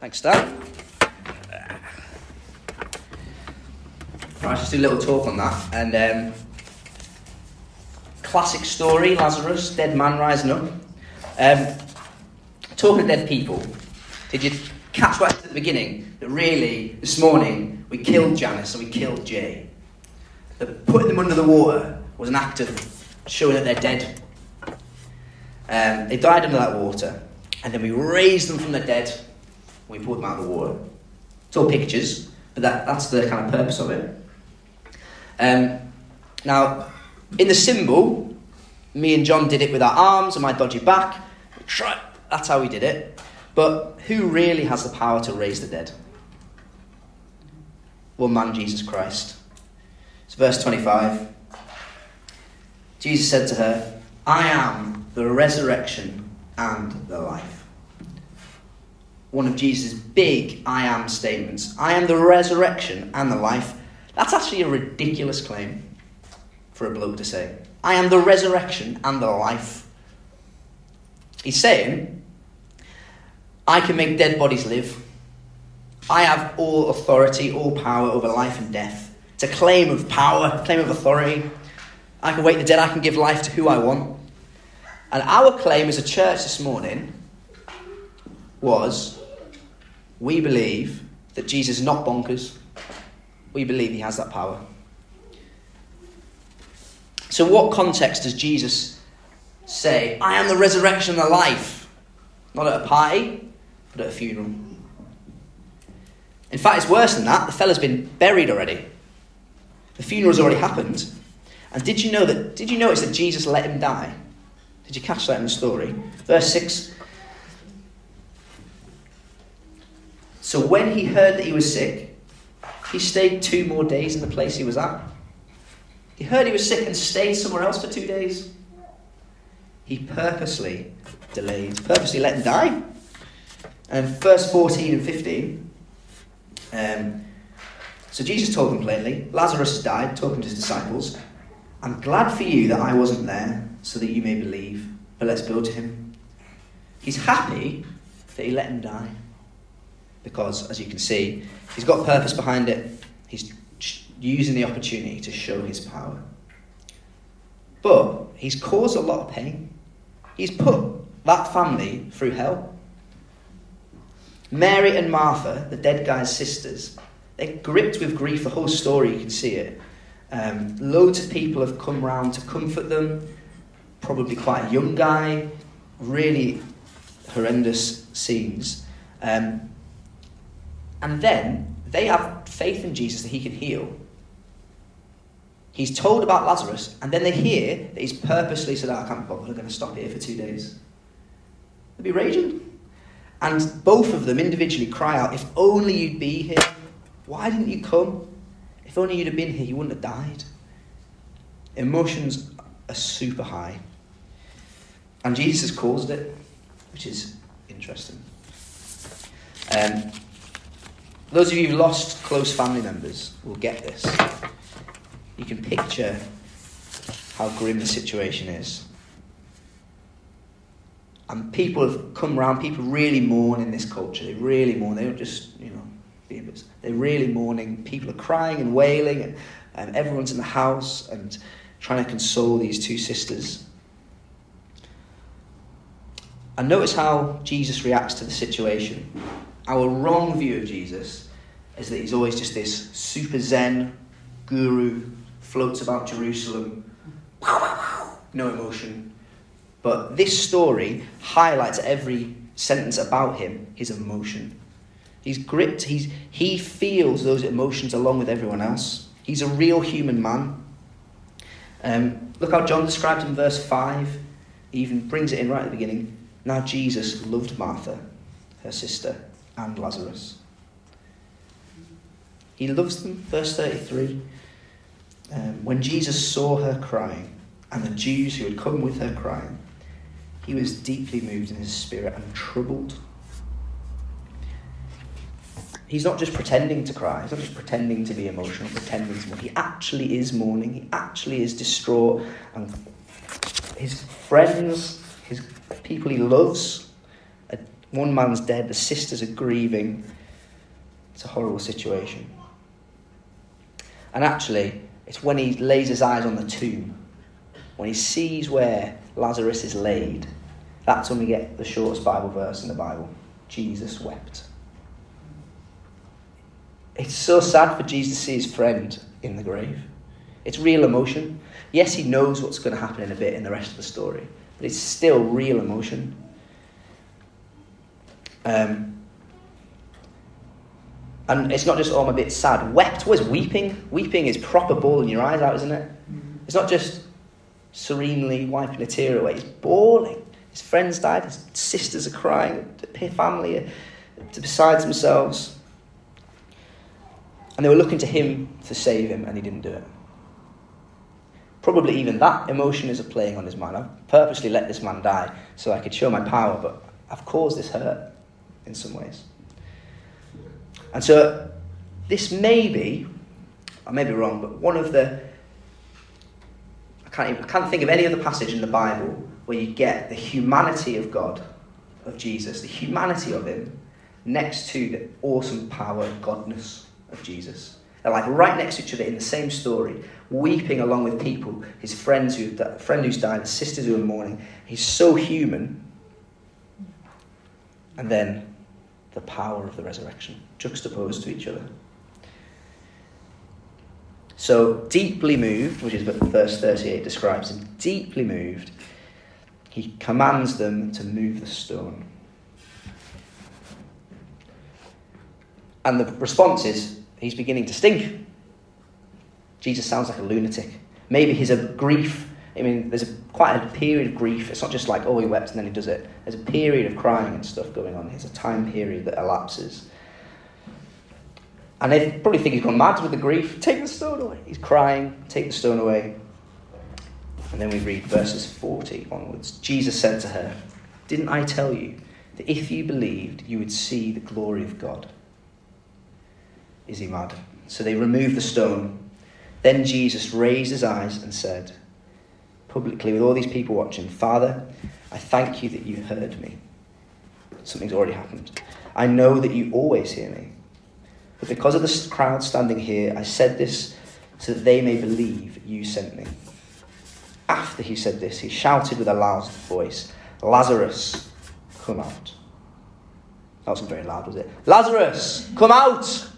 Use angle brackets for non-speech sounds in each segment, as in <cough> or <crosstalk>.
Thanks, Dan. Right, just do a little talk on that. And um, classic story Lazarus, dead man rising up. Um, talking to dead people, did you catch what I said at the beginning? That really, this morning, we killed Janice and we killed Jay. That putting them under the water was an act of showing that they're dead. Um, they died under that water, and then we raised them from the dead. We pulled them out of the water. It's all pictures, but that, that's the kind of purpose of it. Um, now, in the symbol, me and John did it with our arms and my dodgy back. That's how we did it. But who really has the power to raise the dead? One man, Jesus Christ. It's verse 25. Jesus said to her, I am the resurrection and the life. One of Jesus' big I am statements. I am the resurrection and the life. That's actually a ridiculous claim for a bloke to say. I am the resurrection and the life. He's saying, I can make dead bodies live. I have all authority, all power over life and death. It's a claim of power, claim of authority. I can wake the dead, I can give life to who I want. And our claim as a church this morning was we believe that Jesus is not bonkers. We believe he has that power. So, what context does Jesus say, I am the resurrection and the life? Not at a party, but at a funeral. In fact, it's worse than that. The fella's been buried already. The funeral's already happened. And did you know that? Did you notice that Jesus let him die? Did you catch that in the story? Verse 6. So when he heard that he was sick, he stayed two more days in the place he was at. He heard he was sick and stayed somewhere else for two days. He purposely delayed, purposely let him die. And verse 14 and 15. Um, so Jesus told them plainly Lazarus has died, talking to his disciples. I'm glad for you that I wasn't there so that you may believe, but let's build to him. He's happy that he let him die because, as you can see, he's got purpose behind it. He's using the opportunity to show his power. But he's caused a lot of pain. He's put that family through hell. Mary and Martha, the dead guy's sisters, they're gripped with grief. The whole story, you can see it. Um, loads of people have come round to comfort them. Probably quite a young guy. Really horrendous scenes. Um, and then they have faith in Jesus that he can heal. He's told about Lazarus, and then they hear that he's purposely said, oh, I can't bother, I'm going to stop here for two days. They'd be raging. And both of them individually cry out, If only you'd be here. Why didn't you come? If only you'd have been here, you wouldn't have died. Emotions are super high. And Jesus has caused it, which is interesting. Um, those of you who've lost close family members will get this. You can picture how grim the situation is. And people have come around, people really mourn in this culture. They really mourn. They don't just, you know, they're really mourning. People are crying and wailing, and, and everyone's in the house and trying to console these two sisters. And notice how Jesus reacts to the situation. Our wrong view of Jesus is that he's always just this super zen guru, floats about Jerusalem, no emotion. But this story highlights every sentence about him his emotion. He's gripped, he's, he feels those emotions along with everyone else. He's a real human man. Um, look how John described in verse 5. He even brings it in right at the beginning. Now Jesus loved Martha, her sister, and Lazarus. He loves them, verse 33. Um, when Jesus saw her crying, and the Jews who had come with her crying, he was deeply moved in his spirit and troubled. He's not just pretending to cry, he's not just pretending to be emotional, pretending to mourn. He actually is mourning, he actually is distraught, and his friends, his people he loves, One man's dead, the sisters are grieving. It's a horrible situation. And actually, it's when he lays his eyes on the tomb, when he sees where Lazarus is laid, that's when we get the shortest Bible verse in the Bible. Jesus wept. It's so sad for Jesus to see his friend in the grave. It's real emotion. Yes, he knows what's going to happen in a bit in the rest of the story, but it's still real emotion. Um, and it's not just, oh, I'm a bit sad. Wept was weeping. Weeping is proper bawling your eyes out, isn't it? It's not just serenely wiping a tear away, it's bawling. His friends died, his sisters are crying, his family are beside themselves. And they were looking to him to save him, and he didn't do it. Probably even that emotion is playing on his mind. I've purposely let this man die so I could show my power, but I've caused this hurt in some ways. And so this may be, I may be wrong, but one of the I can't, even, I can't think of any other passage in the Bible where you get the humanity of God, of Jesus, the humanity of Him, next to the awesome power and godness of Jesus. They're like right next to each other in the same story, weeping along with people, his friends who, friend who's died, his sisters who are mourning. He's so human. And then the power of the resurrection, juxtaposed to each other. So, deeply moved, which is what verse 38 describes him, deeply moved, he commands them to move the stone. And the response is, he's beginning to stink. Jesus sounds like a lunatic. Maybe his grief, I mean, there's a, quite a period of grief. It's not just like, oh, he wept and then he does it. There's a period of crying and stuff going on. There's a time period that elapses. And they probably think he's gone mad with the grief. Take the stone away. He's crying, take the stone away. And then we read verses 40 onwards. Jesus said to her, Didn't I tell you that if you believed, you would see the glory of God? Is he mad? So they removed the stone. Then Jesus raised his eyes and said, publicly with all these people watching, Father, I thank you that you heard me. Something's already happened. I know that you always hear me. But because of the crowd standing here, I said this so that they may believe you sent me. After he said this, he shouted with a loud voice, Lazarus, come out. That wasn't very loud, was it? Lazarus, come out! <laughs>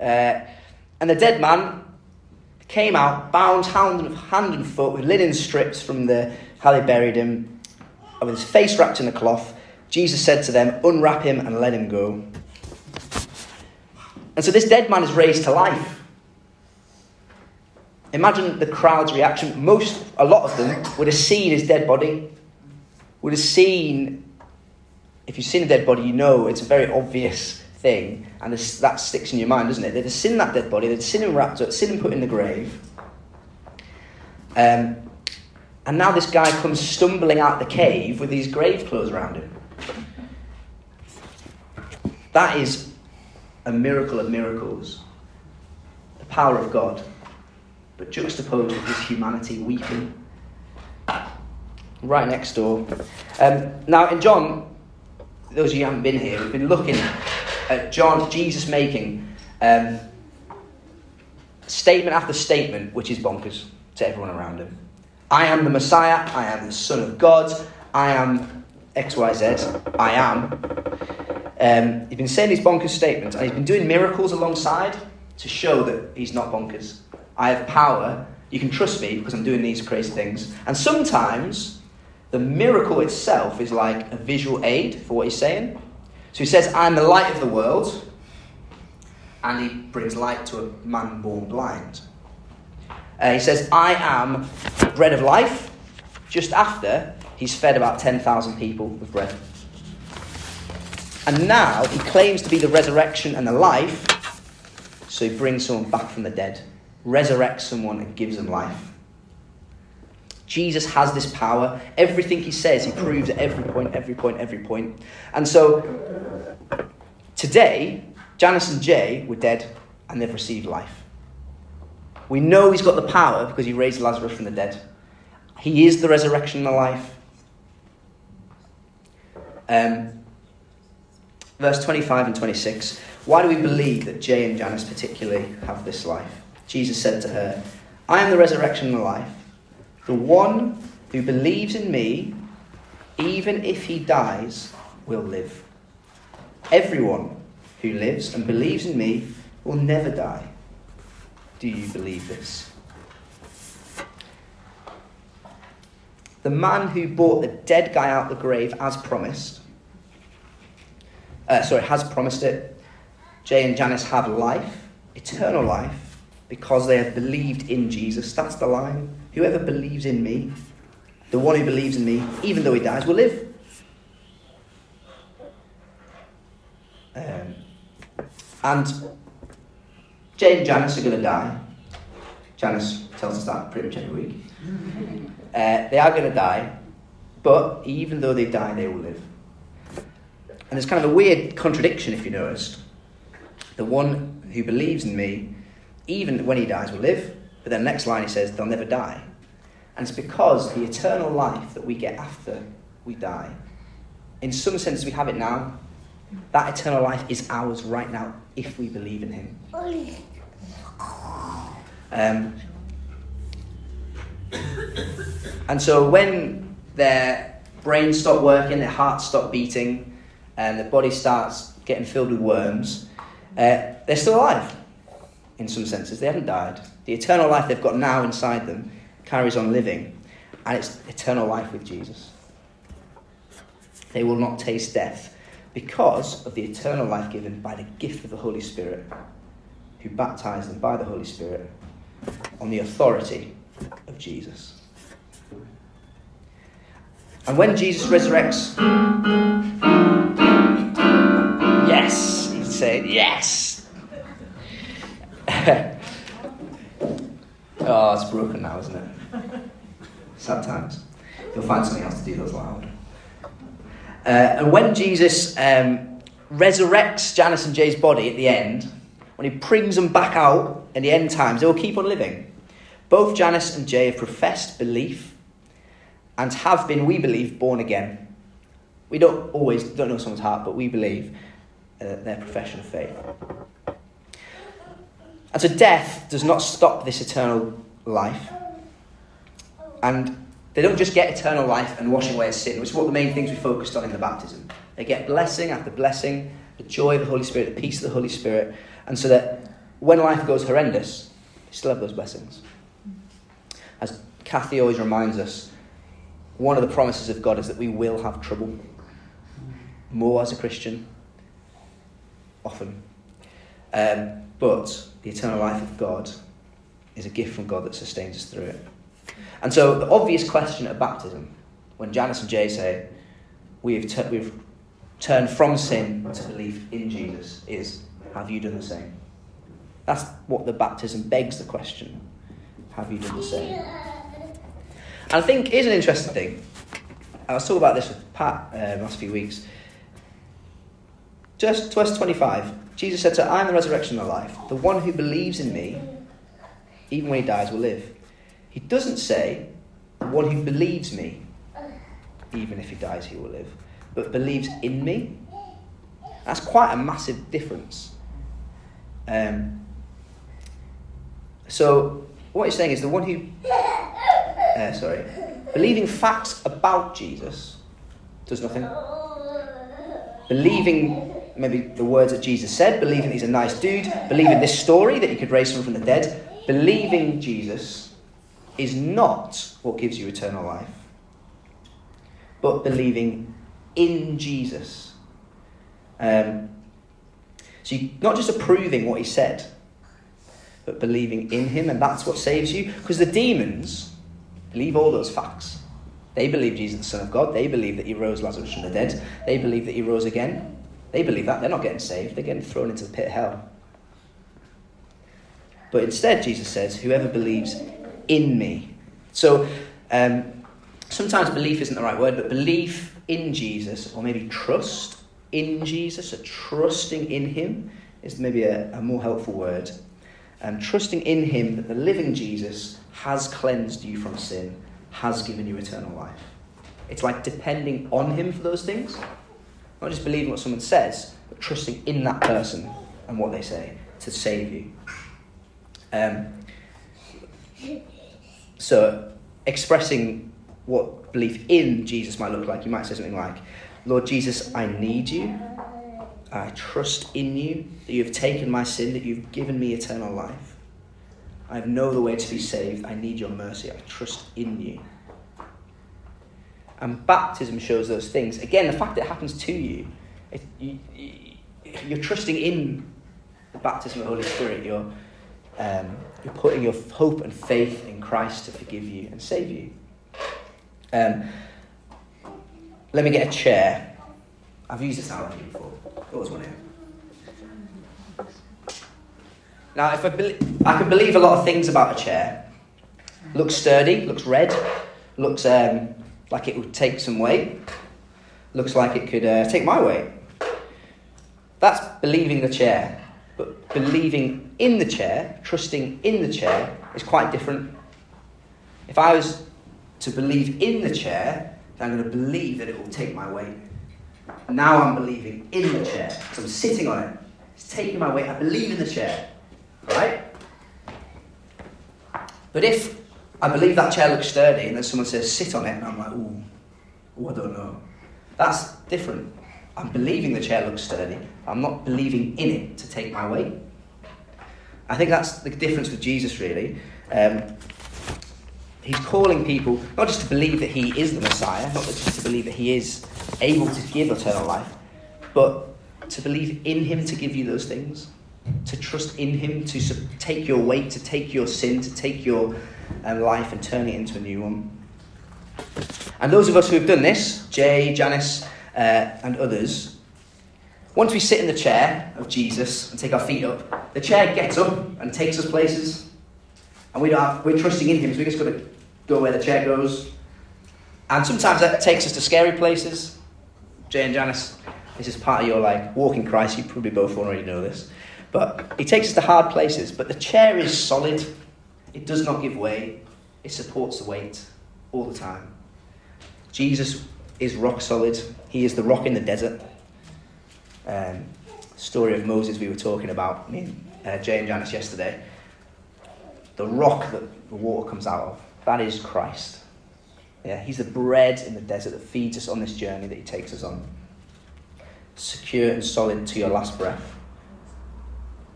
Uh, and the dead man came out, bound hand and, and foot with linen strips from the, how they buried him, with his face wrapped in a cloth. Jesus said to them, Unwrap him and let him go. And so this dead man is raised to life. Imagine the crowd's reaction. Most, a lot of them, would have seen his dead body, would have seen, if you've seen a dead body, you know it's a very obvious thing, and that sticks in your mind, doesn't it? They'd have seen that dead body, they'd seen him wrapped up, seen him put in the grave. Um, and now this guy comes stumbling out the cave with these grave clothes around him. That is a miracle of miracles. The power of God, but juxtaposed with his humanity weeping. Right next door. Um, now, in John, those of you who haven't been here, we've been looking at John, Jesus making um, statement after statement, which is bonkers to everyone around him. I am the Messiah. I am the Son of God. I am X, Y, Z. I am. Um, he's been saying these bonkers statements, and he's been doing miracles alongside to show that he's not bonkers. I have power. You can trust me because I'm doing these crazy things. And sometimes the miracle itself is like a visual aid for what he's saying. So he says, I'm the light of the world, and he brings light to a man born blind. Uh, he says, I am bread of life, just after he's fed about 10,000 people with bread. And now he claims to be the resurrection and the life, so he brings someone back from the dead, resurrects someone, and gives them life. Jesus has this power. Everything he says, he proves at every point, every point, every point. And so today, Janice and Jay were dead and they've received life. We know he's got the power because he raised Lazarus from the dead. He is the resurrection and the life. Um, verse 25 and 26. Why do we believe that Jay and Janice particularly have this life? Jesus said to her, I am the resurrection and the life. The one who believes in me, even if he dies, will live. Everyone who lives and believes in me will never die. Do you believe this? The man who brought the dead guy out the grave as promised, uh, sorry, has promised it. Jay and Janice have life, eternal life, because they have believed in Jesus. That's the line. Whoever believes in me, the one who believes in me, even though he dies, will live. Um, and Jay and Janice are going to die. Janice tells us that pretty much every week. <laughs> Uh, they are going to die, but even though they die, they will live. And there's kind of a weird contradiction, if you noticed. The one who believes in me, even when he dies, will live. But then the next line he says, they'll never die. And it's because the eternal life that we get after we die, in some sense, we have it now. That eternal life is ours right now if we believe in him. Um, and so when their brains stop working, their hearts stop beating, and their body starts getting filled with worms, uh, they're still alive in some senses. They haven't died. The eternal life they've got now inside them carries on living, and it's eternal life with Jesus. They will not taste death because of the eternal life given by the gift of the Holy Spirit, who baptized them by the Holy Spirit on the authority of Jesus. And when Jesus resurrects, yes, he's saying, yes. oh, it's broken now, isn't it? <laughs> Sad times. You'll find something else to do those loud. Uh, and when Jesus um, resurrects Janice and Jay's body at the end, when he brings them back out in the end times, they will keep on living. Both Janice and Jay have professed belief and have been, we believe, born again. We don't always don't know someone's heart, but we believe uh, their profession of faith. And so death does not stop this eternal life. And they don't just get eternal life and washing away sin, which is what the main things we focused on in the baptism. They get blessing after blessing, the joy of the Holy Spirit, the peace of the Holy Spirit, and so that when life goes horrendous, they still have those blessings. As Kathy always reminds us, one of the promises of God is that we will have trouble. More as a Christian, often. Um, but the eternal life of God is a gift from God that sustains us through it. And so the obvious question at baptism, when Janice and Jay say, we've, t- we've turned from sin to belief in Jesus, is have you done the same? That's what the baptism begs the question. Have you done the same? And I think here's an interesting thing. I was talking about this with Pat uh, last few weeks. Just verse 25, Jesus said to her, I am the resurrection and the life. The one who believes in me, even when he dies, will live. He doesn't say, the one who believes me, even if he dies, he will live, but believes in me. That's quite a massive difference. Um, so, what he's saying is the one who, uh, sorry, believing facts about Jesus does nothing. Believing maybe the words that Jesus said, believing he's a nice dude, believing this story that he could raise someone from the dead, believing Jesus is not what gives you eternal life, but believing in Jesus. Um, so you're not just approving what he said, but believing in him, and that's what saves you. Because the demons believe all those facts. They believe Jesus the Son of God. They believe that he rose Lazarus from the dead. They believe that he rose again. They believe that. They're not getting saved, they're getting thrown into the pit of hell. But instead, Jesus says, whoever believes in me. So um, sometimes belief isn't the right word, but belief in Jesus, or maybe trust in Jesus, or trusting in him, is maybe a, a more helpful word. Um, trusting in him that the living Jesus has cleansed you from sin, has given you eternal life. It's like depending on him for those things. Not just believing what someone says, but trusting in that person and what they say to save you. Um, so, expressing what belief in Jesus might look like, you might say something like, Lord Jesus, I need you. I trust in you that you have taken my sin, that you've given me eternal life. I have no other way to be saved. I need your mercy. I trust in you. And baptism shows those things. Again, the fact that it happens to you, it, you, you're trusting in the baptism of the Holy Spirit. You're, um, you're putting your hope and faith in Christ to forgive you and save you. Um, let me get a chair. I've used this analogy before. Always one here. Now, if I, be- I can believe a lot of things about a chair. Looks sturdy, looks red, looks um, like it would take some weight, looks like it could uh, take my weight. That's believing the chair. But believing in the chair, trusting in the chair, is quite different. If I was to believe in the chair, then I'm going to believe that it will take my weight. Now I'm believing in the chair because I'm sitting on it. It's taking my weight. I believe in the chair. Right? But if I believe that chair looks sturdy and then someone says sit on it and I'm like, ooh, ooh I don't know. That's different. I'm believing the chair looks sturdy. I'm not believing in it to take my weight. I think that's the difference with Jesus, really. Um, he's calling people not just to believe that he is the Messiah, not just to believe that he is able to give eternal life, but to believe in him to give you those things, to trust in him to take your weight, to take your sin, to take your um, life and turn it into a new one. And those of us who have done this, Jay, Janice, uh, and others, once we sit in the chair of Jesus and take our feet up, the chair gets up and takes us places. And we don't have, we're trusting in Him, so we just got to go where the chair goes. And sometimes that takes us to scary places. Jay and Janice, this is part of your like walking Christ. You probably both already know this, but He takes us to hard places. But the chair is solid; it does not give way. It supports the weight all the time. Jesus is rock solid. He is the rock in the desert. Um, story of Moses we were talking about, me uh, Jay and Janice yesterday. The rock that the water comes out of, that is Christ. Yeah, he's the bread in the desert that feeds us on this journey that he takes us on. Secure and solid to your last breath.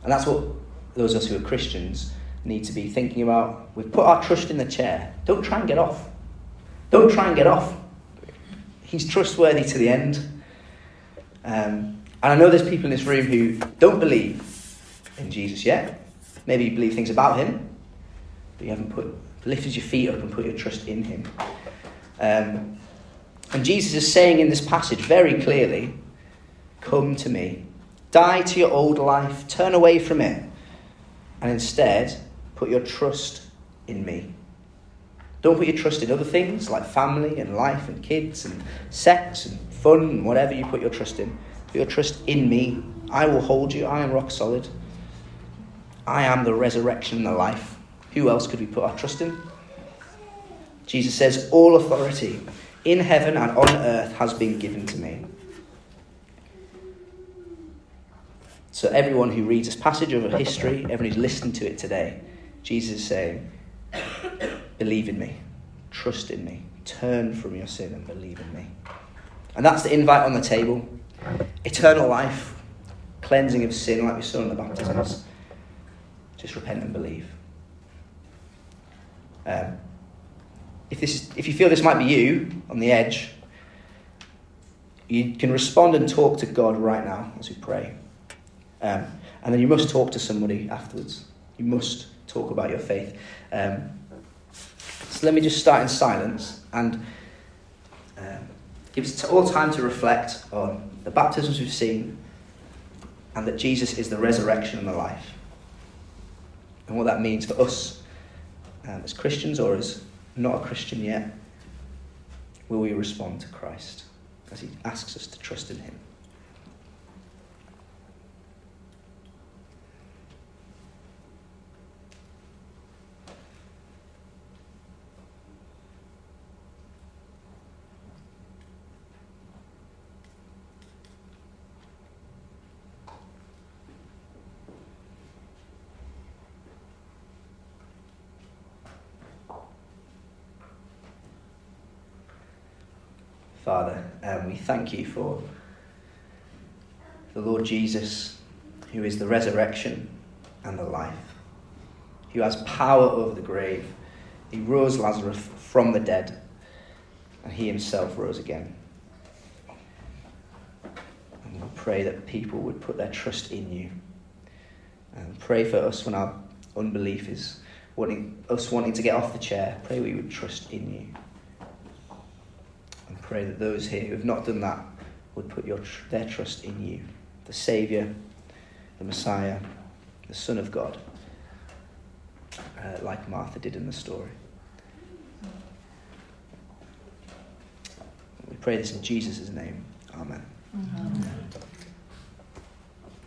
And that's what those of us who are Christians need to be thinking about. We've put our trust in the chair. Don't try and get off. Don't try and get off. He's trustworthy to the end. Um, and I know there's people in this room who don't believe in Jesus yet. Maybe you believe things about him, but you haven't put lifted your feet up and put your trust in him. Um, and Jesus is saying in this passage very clearly, Come to me. Die to your old life. Turn away from it. And instead, put your trust in me. Don't put your trust in other things like family and life and kids and sex and fun and whatever you put your trust in. Put your trust in me. I will hold you. I am rock solid. I am the resurrection and the life. Who else could we put our trust in? Jesus says, All authority in heaven and on earth has been given to me. So, everyone who reads this passage over history, everyone who's listened to it today, Jesus is saying, Believe in me, trust in me, turn from your sin and believe in me. And that's the invite on the table eternal life, cleansing of sin, like we saw in the baptisms. Just repent and believe. Um, if, this, if you feel this might be you on the edge, you can respond and talk to God right now as we pray. Um, and then you must talk to somebody afterwards. You must talk about your faith. Um, so let me just start in silence and um, give us all time to reflect on the baptisms we've seen and that Jesus is the resurrection and the life. And what that means for us um, as Christians or as not a Christian yet. Will we respond to Christ as he asks us to trust in him? Father, um, we thank you for the Lord Jesus, who is the resurrection and the life, who has power over the grave. He rose Lazarus from the dead, and he himself rose again. And we pray that people would put their trust in you. And pray for us when our unbelief is wanting us wanting to get off the chair. Pray we would trust in you pray that those here who have not done that would put your, their trust in you, the Saviour, the Messiah, the Son of God, uh, like Martha did in the story. We pray this in Jesus' name. Amen. Amen.